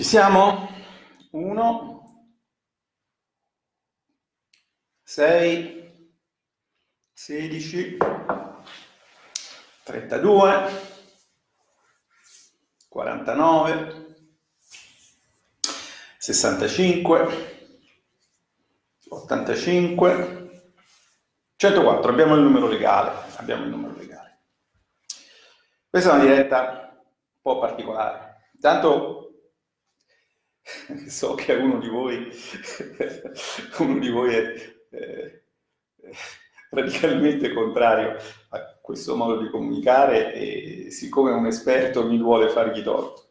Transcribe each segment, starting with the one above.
Ci siamo? 1, 6, 16, 32, 49, 65, 85, 104. Abbiamo il numero legale. Abbiamo il numero legale. Questa è una diretta un po' particolare. Intanto so che uno di voi, uno di voi è eh, radicalmente contrario a questo modo di comunicare e siccome è un esperto mi vuole fargli torto.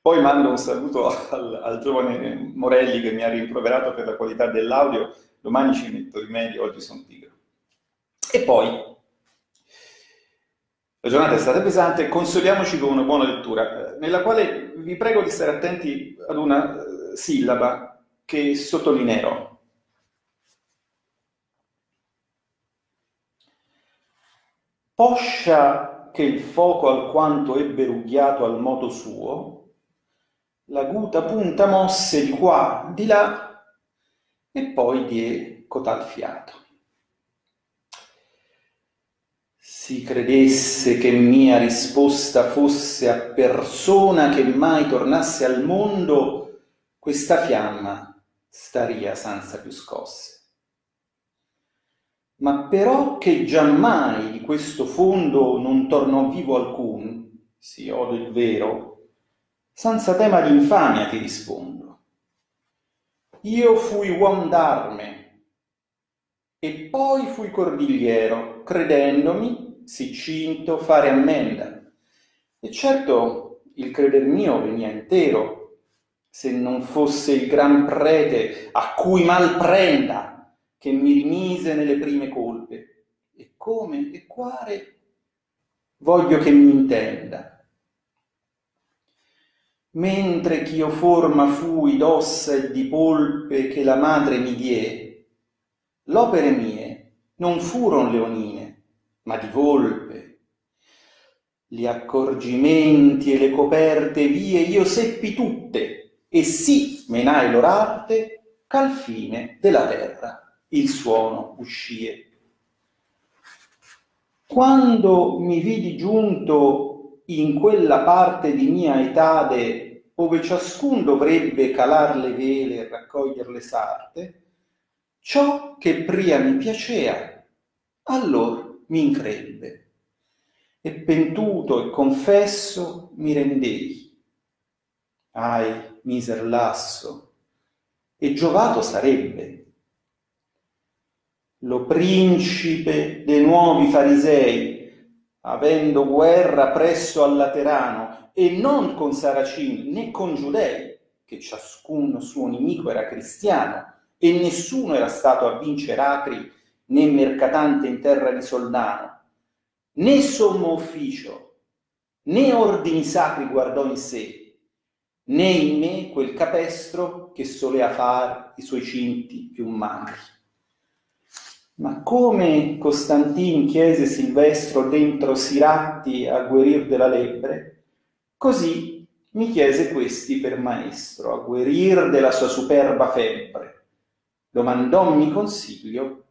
Poi mando un saluto al, al, giovane Morelli che mi ha rimproverato per la qualità dell'audio, domani ci metto rimedio, oggi sono pigro. E poi, la giornata è stata pesante, consoliamoci con una buona lettura, nella quale vi prego di stare attenti ad una eh, sillaba che sottolineerò. Poscia che il fuoco alquanto ebbe rughiato al modo suo, la guta punta mosse di qua, di là, e poi die cotal fiato. Si credesse che mia risposta fosse a persona che mai tornasse al mondo, questa fiamma staria senza più scosse. Ma però che giammai di questo fondo non tornò vivo alcun, si odo il vero, senza tema di infamia ti rispondo. Io fui uom d'arme e poi fui cordigliero, credendomi cinto fare ammenda. E certo il creder mio venia intero, se non fosse il gran prete a cui mal prenda, che mi rimise nelle prime colpe. E come e quare voglio che mi intenda. Mentre ch'io forma fui d'ossa e di polpe che la madre mi die, l'opere mie non furon leonine, ma di volpe. Gli accorgimenti e le coperte vie io seppi tutte, e sì menai l'orarte ch'al fine della terra il suono uscie. Quando mi vidi giunto in quella parte di mia etade ove ciascun dovrebbe calar le vele e raccoglier le sarte, ciò che pria mi piacea, allor mi increbbe. E pentuto e confesso mi rendei. Ai, miser lasso, e giovato sarebbe. Lo principe dei nuovi farisei, avendo guerra presso al Laterano, e non con Saracini né con Giudei, che ciascuno suo nemico era cristiano, e nessuno era stato a vincere Acri né mercatante in terra di Soldano, né sommo ufficio, né ordini sacri guardò in sé, né in me quel capestro che solea far i suoi cinti più magri. Ma come Costantin chiese Silvestro dentro Siratti a guarir della lebbre, così mi chiese questi per maestro, a guarir della sua superba febbre. Domandòmi consiglio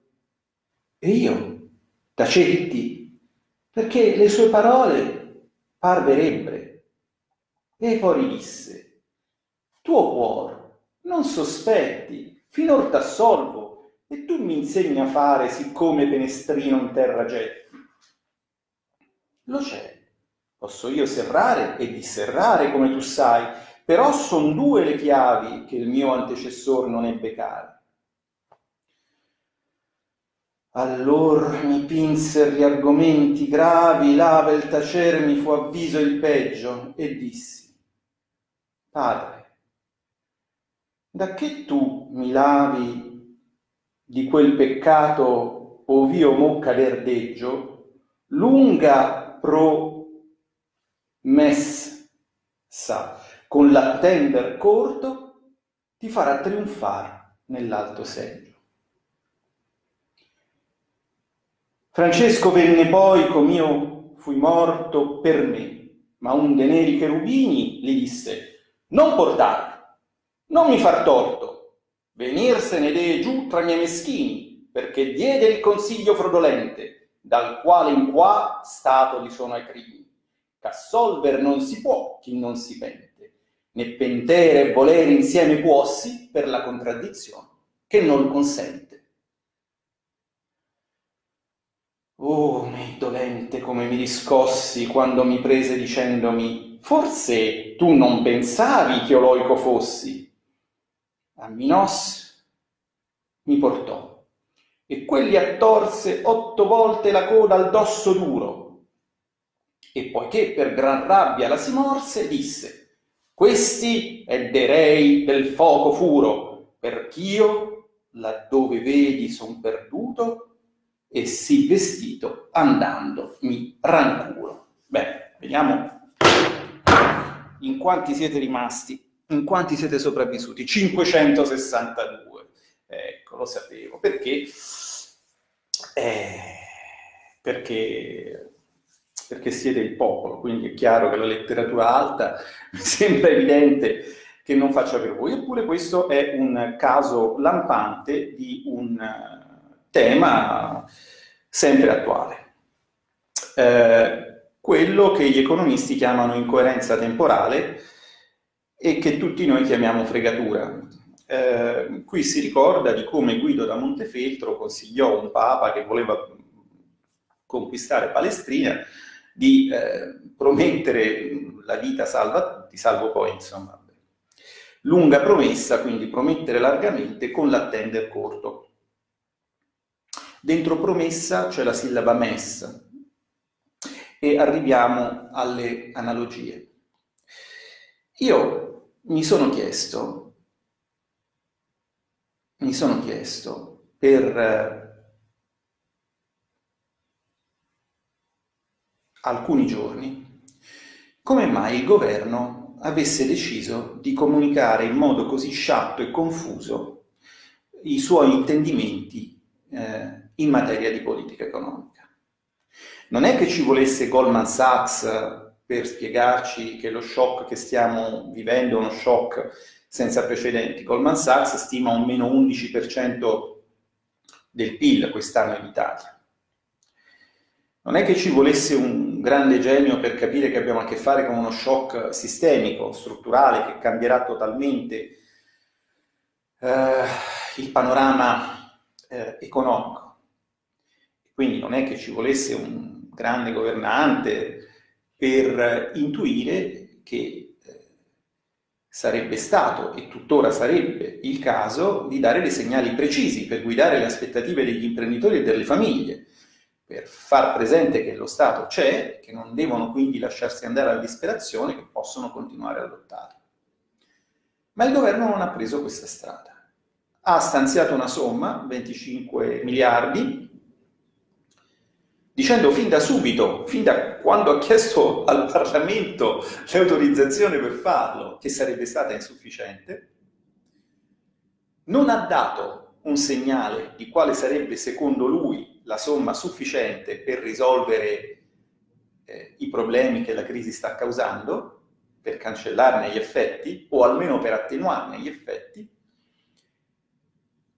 e io tacetti, perché le sue parole parverebbero. E poi disse, tuo cuor, non sospetti, finor t'assolvo, e tu mi insegni a fare siccome penestrino in terra getti. Lo c'è, posso io serrare e disserrare come tu sai, però son due le chiavi che il mio antecessor non ebbe care Allor mi pinser gli argomenti gravi, lava il tacere mi fu avviso il peggio, e dissi, Padre, da che tu mi lavi di quel peccato ov'io mo cader deggio, lunga promessa con l'attender corto ti farà trionfare nell'alto seggio. Francesco venne poi com'io fui morto per me, ma un de neri cherubini gli disse, Non portarlo, non mi far torto, venirsene de giù tra miei meschini, perché diede il consiglio frodolente, dal quale in qua stato gli sono ai crimini. Ch'assolver non si può chi non si pente, né pentere e volere insieme puossi per la contraddizione che non consente. Oh, me dolente come mi riscossi quando mi prese dicendomi forse tu non pensavi che io loico fossi. A Minos mi portò e quelli attorse otto volte la coda al dosso duro e poiché per gran rabbia la si morse disse questi è de rei del fuoco furo perch'io laddove vedi son perduto e sì vestito andando mi rancuro. Bene, vediamo in quanti siete rimasti, in quanti siete sopravvissuti. 562. Ecco, lo sapevo. Perché? Eh, perché perché siete il popolo, quindi è chiaro che la letteratura alta mi sembra evidente che non faccia per voi, eppure questo è un caso lampante di un tema sempre attuale. Eh, quello che gli economisti chiamano incoerenza temporale e che tutti noi chiamiamo fregatura. Eh, qui si ricorda di come Guido da Montefeltro consigliò un papa che voleva conquistare Palestrina di eh, promettere la vita salva tutti, salvo poi, insomma, lunga promessa, quindi promettere largamente con l'attender corto. Dentro promessa c'è la sillaba mes e arriviamo alle analogie. Io mi sono chiesto, mi sono chiesto per eh, alcuni giorni come mai il governo avesse deciso di comunicare in modo così sciatto e confuso i suoi intendimenti eh, in materia di politica economica. Non è che ci volesse Goldman Sachs per spiegarci che lo shock che stiamo vivendo è uno shock senza precedenti. Goldman Sachs stima un meno 11% del PIL quest'anno in Italia. Non è che ci volesse un grande genio per capire che abbiamo a che fare con uno shock sistemico, strutturale, che cambierà totalmente eh, il panorama eh, economico. Quindi non è che ci volesse un grande governante per intuire che eh, sarebbe stato e tuttora sarebbe il caso di dare dei segnali precisi per guidare le aspettative degli imprenditori e delle famiglie, per far presente che lo Stato c'è, che non devono quindi lasciarsi andare alla disperazione, che possono continuare a lottare. Ma il governo non ha preso questa strada. Ha stanziato una somma, 25 miliardi, dicendo fin da subito, fin da quando ha chiesto al Parlamento l'autorizzazione per farlo, che sarebbe stata insufficiente, non ha dato un segnale di quale sarebbe secondo lui la somma sufficiente per risolvere eh, i problemi che la crisi sta causando, per cancellarne gli effetti o almeno per attenuarne gli effetti,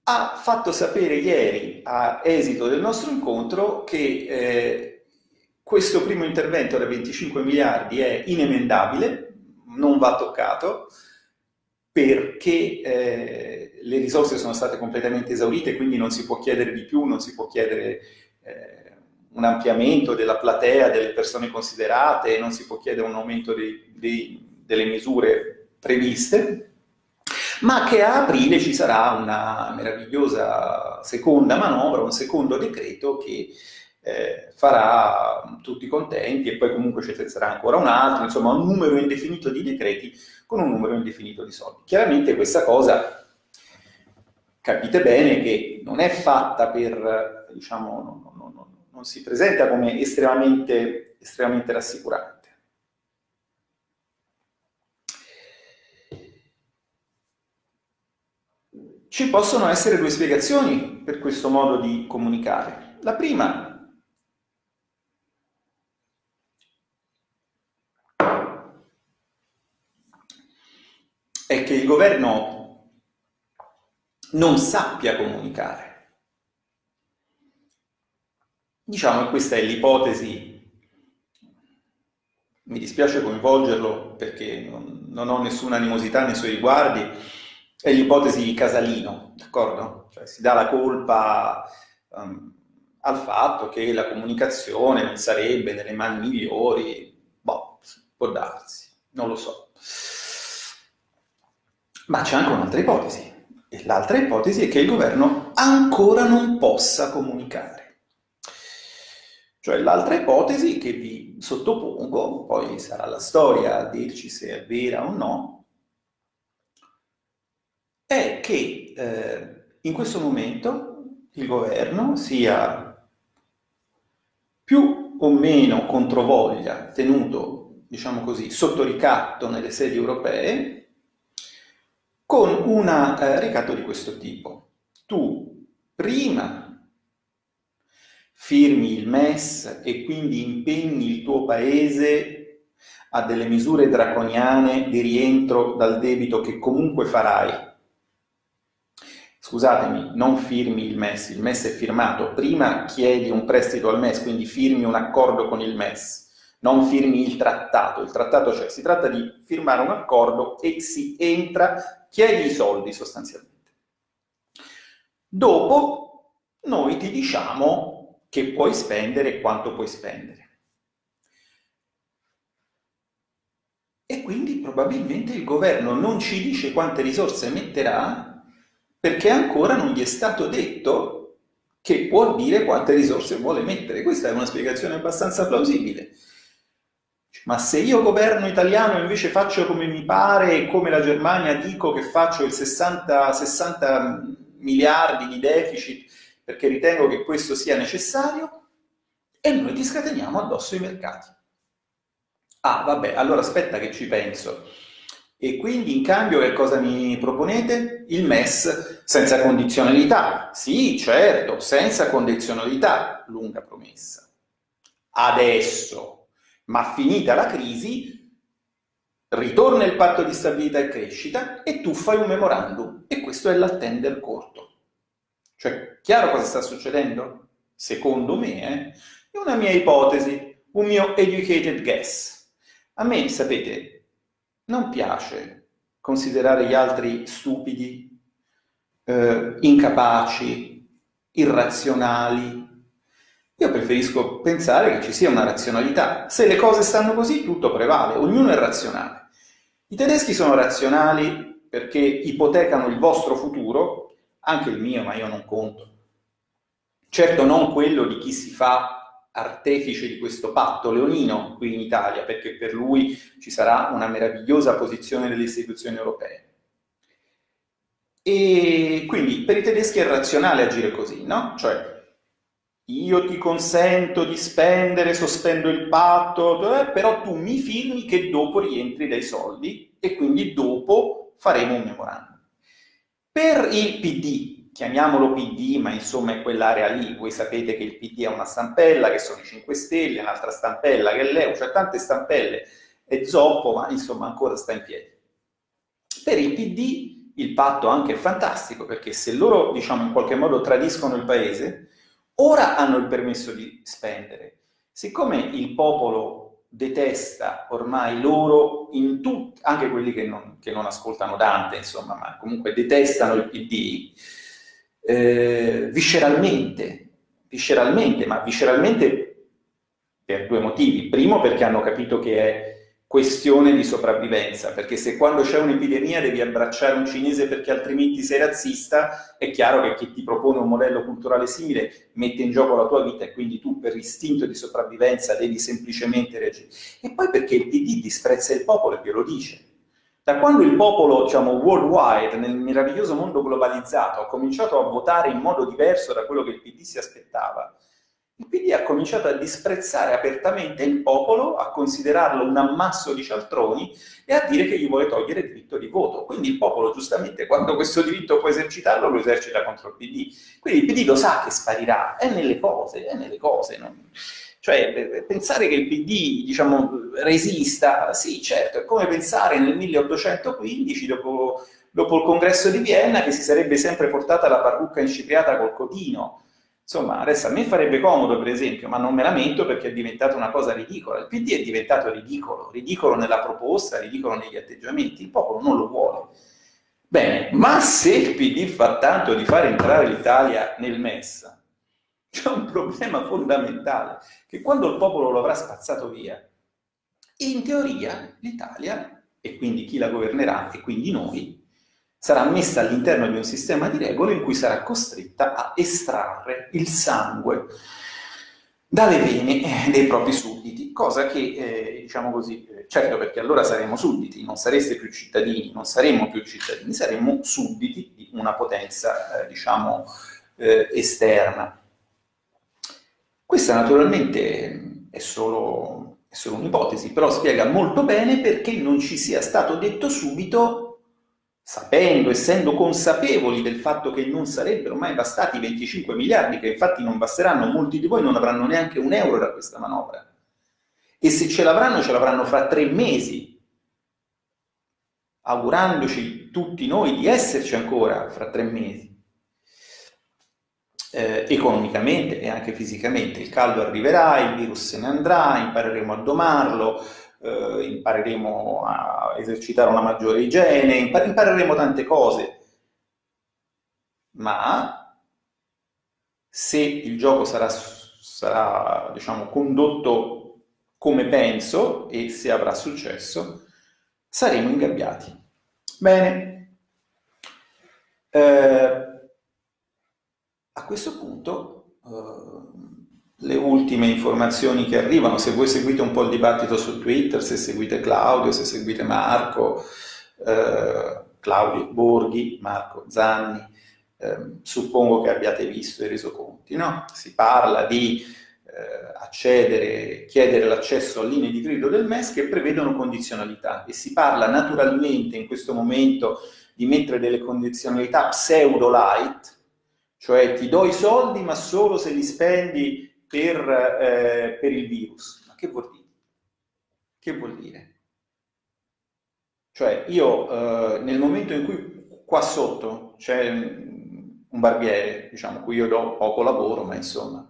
ha fatto sapere ieri, a esito del nostro incontro, che eh, questo primo intervento da 25 miliardi è inemendabile, non va toccato, perché eh, le risorse sono state completamente esaurite, quindi non si può chiedere di più, non si può chiedere eh, un ampliamento della platea delle persone considerate, non si può chiedere un aumento dei, dei, delle misure previste, ma che a aprile ci sarà una meravigliosa seconda manovra, un secondo decreto che eh, farà tutti contenti e poi comunque ci sarà ancora un altro, insomma un numero indefinito di decreti con un numero indefinito di soldi. Chiaramente questa cosa capite bene che non è fatta per, diciamo, non, non, non, non si presenta come estremamente, estremamente rassicurante. Ci possono essere due spiegazioni per questo modo di comunicare. La prima è che il governo non sappia comunicare. Diciamo che questa è l'ipotesi, mi dispiace coinvolgerlo perché non, non ho nessuna animosità nei suoi riguardi, è l'ipotesi di Casalino, d'accordo? Cioè si dà la colpa um, al fatto che la comunicazione non sarebbe nelle mani migliori, boh, può darsi, non lo so. Ma c'è anche un'altra ipotesi, e l'altra ipotesi è che il governo ancora non possa comunicare. Cioè l'altra ipotesi che vi sottopongo, poi sarà la storia a dirci se è vera o no, è che eh, in questo momento il governo sia più o meno controvoglia tenuto, diciamo così, sotto ricatto nelle sedi europee, con un eh, ricatto di questo tipo. Tu prima firmi il MES e quindi impegni il tuo paese a delle misure draconiane di rientro dal debito che comunque farai scusatemi, non firmi il MES, il MES è firmato, prima chiedi un prestito al MES, quindi firmi un accordo con il MES, non firmi il trattato, il trattato cioè si tratta di firmare un accordo e si entra, chiedi i soldi sostanzialmente. Dopo noi ti diciamo che puoi spendere e quanto puoi spendere. E quindi probabilmente il governo non ci dice quante risorse metterà perché ancora non gli è stato detto che può dire quante risorse vuole mettere. Questa è una spiegazione abbastanza plausibile. Ma se io governo italiano invece faccio come mi pare e come la Germania dico che faccio il 60, 60 miliardi di deficit perché ritengo che questo sia necessario e noi ti scateniamo addosso i mercati. Ah, vabbè, allora aspetta che ci penso. E quindi in cambio che cosa mi proponete? Il MES senza condizionalità. Sì, certo, senza condizionalità, lunga promessa. Adesso, ma finita la crisi, ritorna il patto di stabilità e crescita e tu fai un memorandum. E questo è l'attender corto. Cioè, chiaro cosa sta succedendo? Secondo me, eh, è una mia ipotesi, un mio educated guess. A me, sapete, non piace considerare gli altri stupidi, eh, incapaci, irrazionali. Io preferisco pensare che ci sia una razionalità. Se le cose stanno così, tutto prevale, ognuno è razionale. I tedeschi sono razionali perché ipotecano il vostro futuro, anche il mio, ma io non conto. Certo non quello di chi si fa artefice di questo patto leonino qui in Italia, perché per lui ci sarà una meravigliosa posizione delle istituzioni europee. E quindi per i tedeschi è razionale agire così, no? Cioè, io ti consento di spendere, sospendo il patto, eh, però tu mi firmi che dopo rientri dai soldi e quindi dopo faremo un memorandum. Per il PD, chiamiamolo PD, ma insomma è quell'area lì. Voi sapete che il PD ha una stampella, che sono i 5 Stelle, un'altra stampella che è l'EU, cioè tante stampelle, è zoppo, ma insomma ancora sta in piedi. Per il PD il patto anche è fantastico, perché se loro, diciamo, in qualche modo tradiscono il paese, ora hanno il permesso di spendere. Siccome il popolo detesta ormai loro, tut- anche quelli che non, che non ascoltano Dante, insomma, ma comunque detestano il PD, eh, visceralmente, visceralmente, ma visceralmente per due motivi. Primo perché hanno capito che è questione di sopravvivenza, perché se quando c'è un'epidemia devi abbracciare un cinese perché altrimenti sei razzista, è chiaro che chi ti propone un modello culturale simile mette in gioco la tua vita e quindi tu per istinto di sopravvivenza devi semplicemente reagire. E poi perché il PD disprezza il popolo e glielo dice. Da quando il popolo, diciamo, worldwide, nel meraviglioso mondo globalizzato, ha cominciato a votare in modo diverso da quello che il PD si aspettava, il PD ha cominciato a disprezzare apertamente il popolo, a considerarlo un ammasso di cialtroni e a dire che gli vuole togliere il diritto di voto. Quindi il popolo, giustamente, quando questo diritto può esercitarlo, lo esercita contro il PD. Quindi il PD lo sa che sparirà, è nelle cose, è nelle cose. Non... Cioè, pensare che il PD, diciamo, resista, sì, certo, è come pensare nel 1815, dopo, dopo il congresso di Vienna, che si sarebbe sempre portata la parrucca incipriata col codino. Insomma, adesso a me farebbe comodo, per esempio, ma non me lamento perché è diventata una cosa ridicola. Il PD è diventato ridicolo, ridicolo nella proposta, ridicolo negli atteggiamenti. Il popolo non lo vuole. Bene, ma se il PD fa tanto di far entrare l'Italia nel MES, c'è un problema fondamentale, che quando il popolo lo avrà spazzato via, in teoria l'Italia, e quindi chi la governerà, e quindi noi, sarà messa all'interno di un sistema di regole in cui sarà costretta a estrarre il sangue dalle vene eh, dei propri sudditi, cosa che, eh, diciamo così, eh, certo perché allora saremo sudditi, non sareste più cittadini, non saremmo più cittadini, saremmo sudditi di una potenza, eh, diciamo, eh, esterna. Questa naturalmente è solo, è solo un'ipotesi, però spiega molto bene perché non ci sia stato detto subito sapendo, essendo consapevoli del fatto che non sarebbero mai bastati 25 miliardi, che infatti non basteranno, molti di voi non avranno neanche un euro da questa manovra. E se ce l'avranno, ce l'avranno fra tre mesi, augurandoci tutti noi di esserci ancora fra tre mesi, eh, economicamente e anche fisicamente. Il caldo arriverà, il virus se ne andrà, impareremo a domarlo, eh, impareremo a esercitare una maggiore igiene, impar- impareremo tante cose, ma se il gioco sarà, sarà diciamo, condotto come penso e se avrà successo, saremo ingabbiati. Bene. Eh, a questo punto eh, le ultime informazioni che arrivano, se voi seguite un po' il dibattito su Twitter, se seguite Claudio, se seguite Marco, eh, Claudio Borghi, Marco Zanni, eh, suppongo che abbiate visto i resoconti, no? Si parla di eh, accedere, chiedere l'accesso a linee di credito del MES che prevedono condizionalità e si parla naturalmente in questo momento di mettere delle condizionalità pseudo light, cioè ti do i soldi ma solo se li spendi per, eh, per il virus. Ma che vuol dire? Che vuol dire? Cioè io eh, nel momento in cui qua sotto c'è un barbiere, diciamo, cui io do poco lavoro, ma insomma,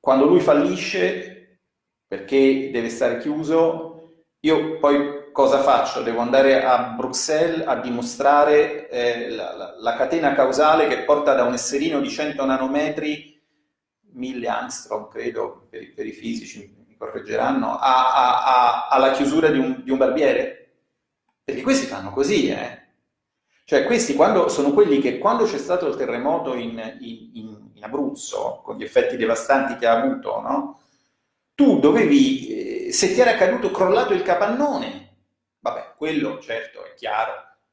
quando lui fallisce perché deve stare chiuso, io poi cosa faccio? Devo andare a Bruxelles a dimostrare eh, la, la, la, catena causale che porta da un esserino di 100 nanometri, 1000 angstrom credo, per, per, i fisici mi correggeranno, a, a, a, alla chiusura di un, di un, barbiere? Perché questi fanno così, eh? Cioè questi quando, sono quelli che quando c'è stato il terremoto in, in, in, Abruzzo, con gli effetti devastanti che ha avuto, no? tu dovevi, eh, se ti era caduto crollato il capannone, quello certo è chiaro,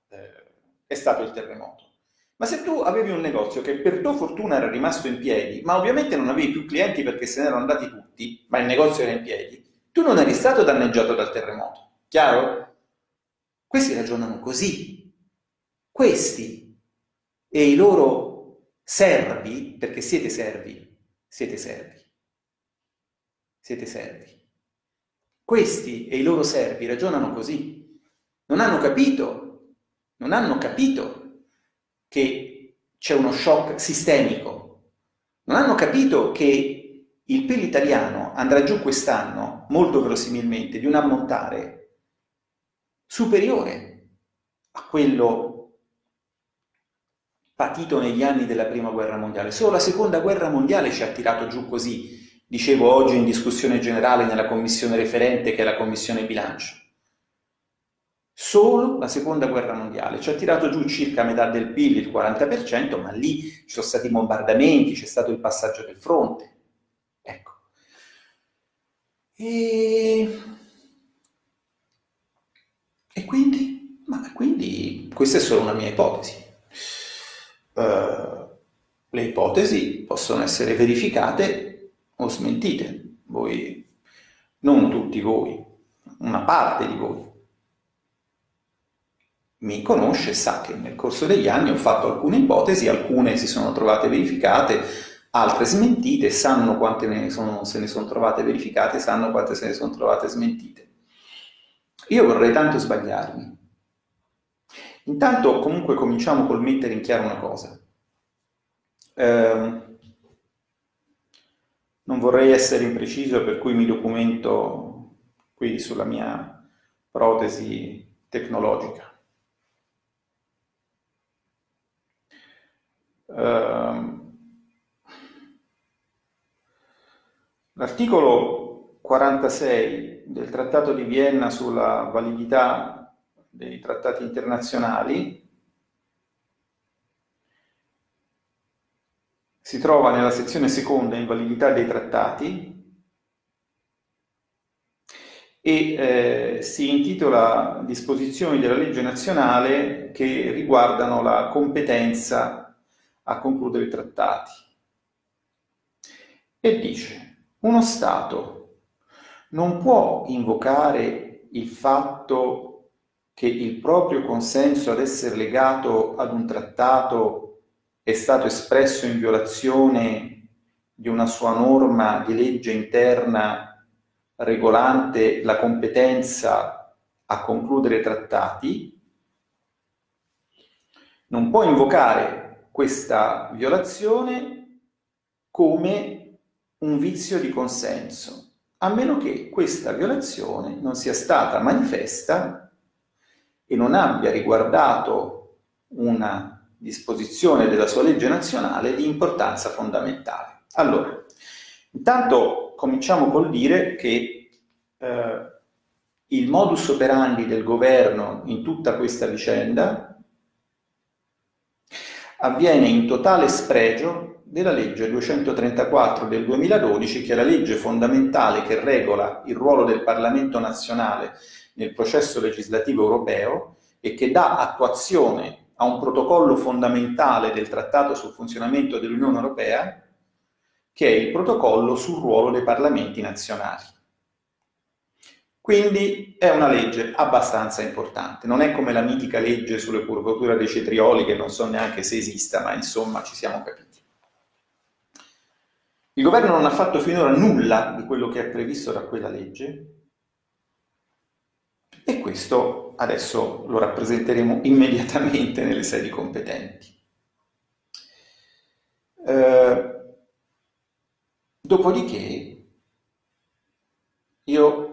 eh, è stato il terremoto. Ma se tu avevi un negozio che per tua fortuna era rimasto in piedi, ma ovviamente non avevi più clienti perché se ne erano andati tutti, ma il negozio era in piedi, tu non eri stato danneggiato dal terremoto. Chiaro? Questi ragionano così. Questi e i loro servi, perché siete servi, siete servi. Siete servi. Questi e i loro servi ragionano così. Non hanno capito, non hanno capito che c'è uno shock sistemico. Non hanno capito che il PIL italiano andrà giù quest'anno, molto verosimilmente, di un ammontare superiore a quello patito negli anni della prima guerra mondiale. Solo la seconda guerra mondiale ci ha tirato giù così, dicevo oggi in discussione generale nella commissione referente che è la commissione bilancio. Solo la seconda guerra mondiale ci ha tirato giù circa metà del PIL, il 40%, ma lì ci sono stati bombardamenti, c'è stato il passaggio del fronte. Ecco. E, e quindi? Ma quindi questa è solo una mia ipotesi. Uh, le ipotesi possono essere verificate o smentite. Voi, non tutti voi, una parte di voi mi conosce sa che nel corso degli anni ho fatto alcune ipotesi, alcune si sono trovate verificate, altre smentite, sanno quante ne sono, se ne sono trovate verificate, sanno quante se ne sono trovate smentite. Io vorrei tanto sbagliarmi. Intanto comunque cominciamo col mettere in chiaro una cosa. Eh, non vorrei essere impreciso per cui mi documento qui sulla mia protesi tecnologica. Uh, L'articolo 46 del Trattato di Vienna sulla validità dei trattati internazionali si trova nella sezione seconda invalidità dei trattati e eh, si intitola disposizioni della legge nazionale che riguardano la competenza a concludere i trattati. E dice uno Stato non può invocare il fatto che il proprio consenso ad essere legato ad un trattato è stato espresso in violazione di una sua norma di legge interna regolante la competenza a concludere trattati, non può invocare questa violazione come un vizio di consenso, a meno che questa violazione non sia stata manifesta e non abbia riguardato una disposizione della sua legge nazionale di importanza fondamentale. Allora, intanto cominciamo col dire che eh, il modus operandi del governo in tutta questa vicenda avviene in totale spregio della legge 234 del 2012, che è la legge fondamentale che regola il ruolo del Parlamento nazionale nel processo legislativo europeo e che dà attuazione a un protocollo fondamentale del Trattato sul funzionamento dell'Unione Europea, che è il protocollo sul ruolo dei parlamenti nazionali. Quindi è una legge abbastanza importante, non è come la mitica legge sulle curvature dei cetrioli che non so neanche se esista, ma insomma ci siamo capiti. Il governo non ha fatto finora nulla di quello che è previsto da quella legge e questo adesso lo rappresenteremo immediatamente nelle sedi competenti. Eh, dopodiché io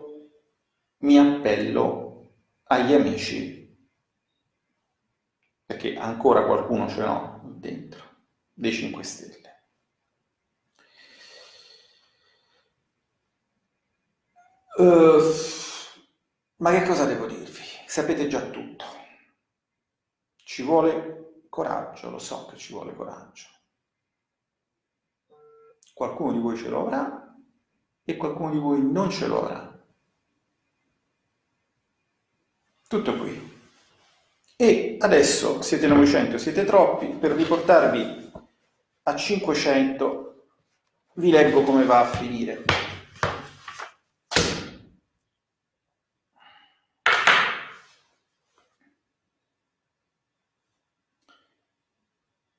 mi appello agli amici, perché ancora qualcuno ce l'ho dentro, dei 5 Stelle. Uh, ma che cosa devo dirvi? Sapete già tutto. Ci vuole coraggio, lo so che ci vuole coraggio. Qualcuno di voi ce lo avrà e qualcuno di voi non ce lo avrà. Tutto qui. E adesso siete 900, siete troppi, per riportarvi a 500 vi leggo come va a finire.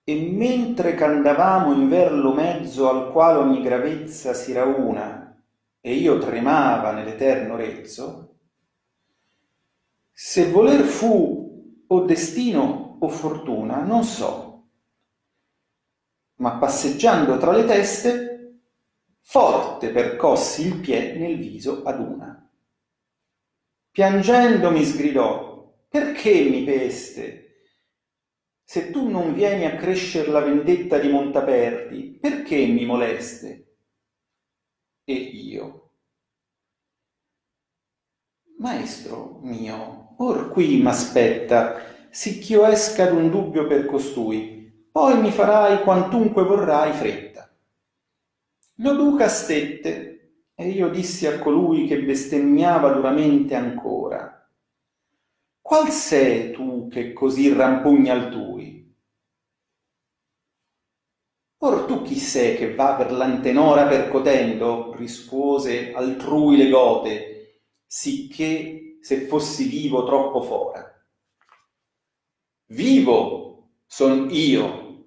E mentre c'andavamo in verlo mezzo al quale ogni gravezza si rauna, e io tremava nell'eterno rezzo, se voler fu o destino o fortuna, non so, ma passeggiando tra le teste, forte percossi il pie nel viso ad una. Piangendo mi sgridò, perché mi peste? Se tu non vieni a crescer la vendetta di Montaperti, perché mi moleste? E io? Maestro mio, or qui m'aspetta, sicch'io esca d'un dubbio per costui, poi mi farai quantunque vorrai fretta. Lo duca stette, e io dissi a colui che bestemmiava duramente ancora, Qual sei tu che così rampugna altrui? Or tu chi sei che va per l'antenora percotendo, rispose altrui le gote, sicché se fossi vivo troppo fora. Vivo son io.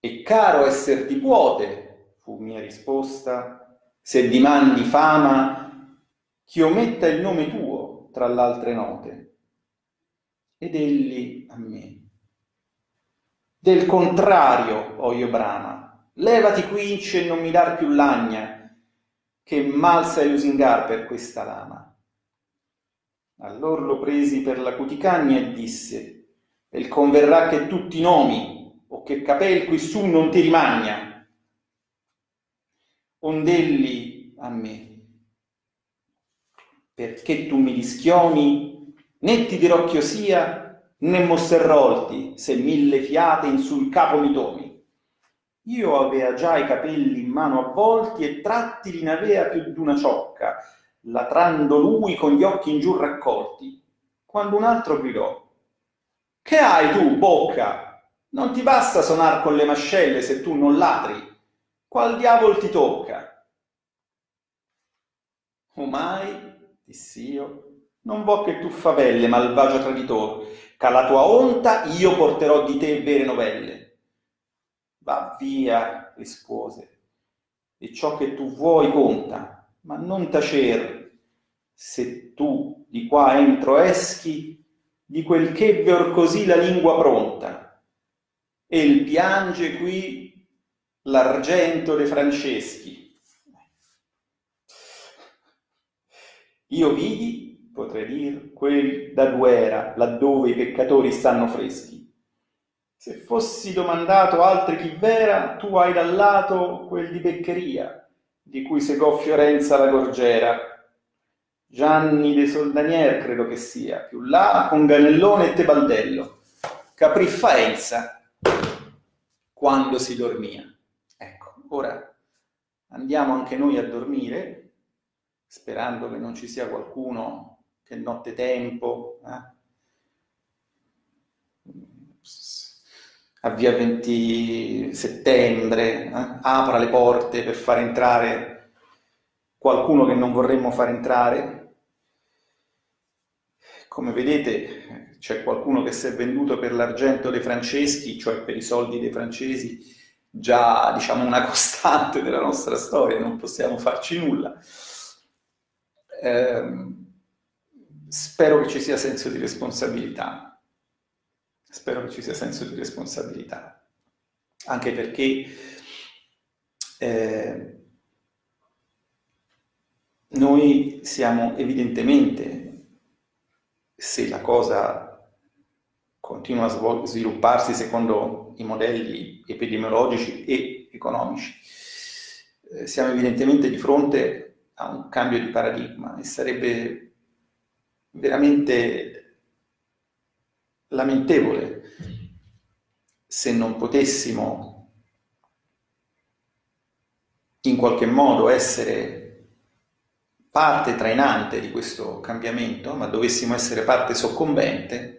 E caro esser ti puote, fu mia risposta, se dimandi fama, ch'io metta il nome tuo tra l'altre note. Ed egli a me. Del contrario, o io brama, levati quince e non mi dar più lagna, che mal sai usingar per questa lama. Allor lo presi per la cuticagna e disse, il converrà che tu ti nomi, o che capel qui su non ti rimagna. Ondelli a me, perché tu mi dischiomi, né ti dirò ch'io sia, né mosserrolti, se mille fiate in sul capo mi tomi. Io avea già i capelli in mano avvolti e trattili ne avea più d'una ciocca, latrando lui con gli occhi in giù raccolti, quando un altro gridò Che hai tu, bocca? Non ti basta sonar con le mascelle se tu non latri. Qual diavol ti tocca? Omai, dissi io, non vo che tu favelle, malvagio traditor, che la tua onta io porterò di te vere novelle. Va via, rispose, e ciò che tu vuoi conta, ma non tacer, se tu di qua entro eschi, di quel che ver così la lingua pronta, e il piange qui l'argento de Franceschi. Io vidi, potrei dir, quel da guerra, laddove i peccatori stanno freschi. Se fossi domandato altri chi vera, tu hai dal lato quel di beccheria, di cui segò Fiorenza la gorgiera. Gianni de Soldanier credo che sia, più là con Ganellone e Tebaldello. Caprì Faenza quando si dormia. Ecco, ora andiamo anche noi a dormire, sperando che non ci sia qualcuno che notte tempo, eh? A via 20 settembre, eh, apra le porte per far entrare qualcuno che non vorremmo far entrare. Come vedete c'è qualcuno che si è venduto per l'argento dei franceschi, cioè per i soldi dei francesi, già diciamo una costante della nostra storia, non possiamo farci nulla. Eh, spero che ci sia senso di responsabilità Spero che ci sia senso di responsabilità, anche perché eh, noi siamo evidentemente, se la cosa continua a svilupparsi secondo i modelli epidemiologici e economici, eh, siamo evidentemente di fronte a un cambio di paradigma e sarebbe veramente lamentevole. Se non potessimo in qualche modo essere parte trainante di questo cambiamento, ma dovessimo essere parte soccombente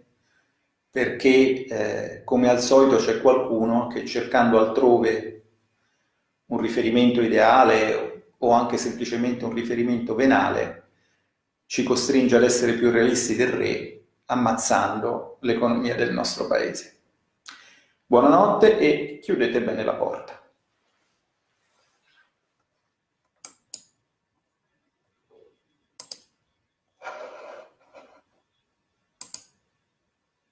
perché eh, come al solito c'è qualcuno che cercando altrove un riferimento ideale o anche semplicemente un riferimento venale ci costringe ad essere più realisti del re ammazzando l'economia del nostro paese. Buonanotte e chiudete bene la porta.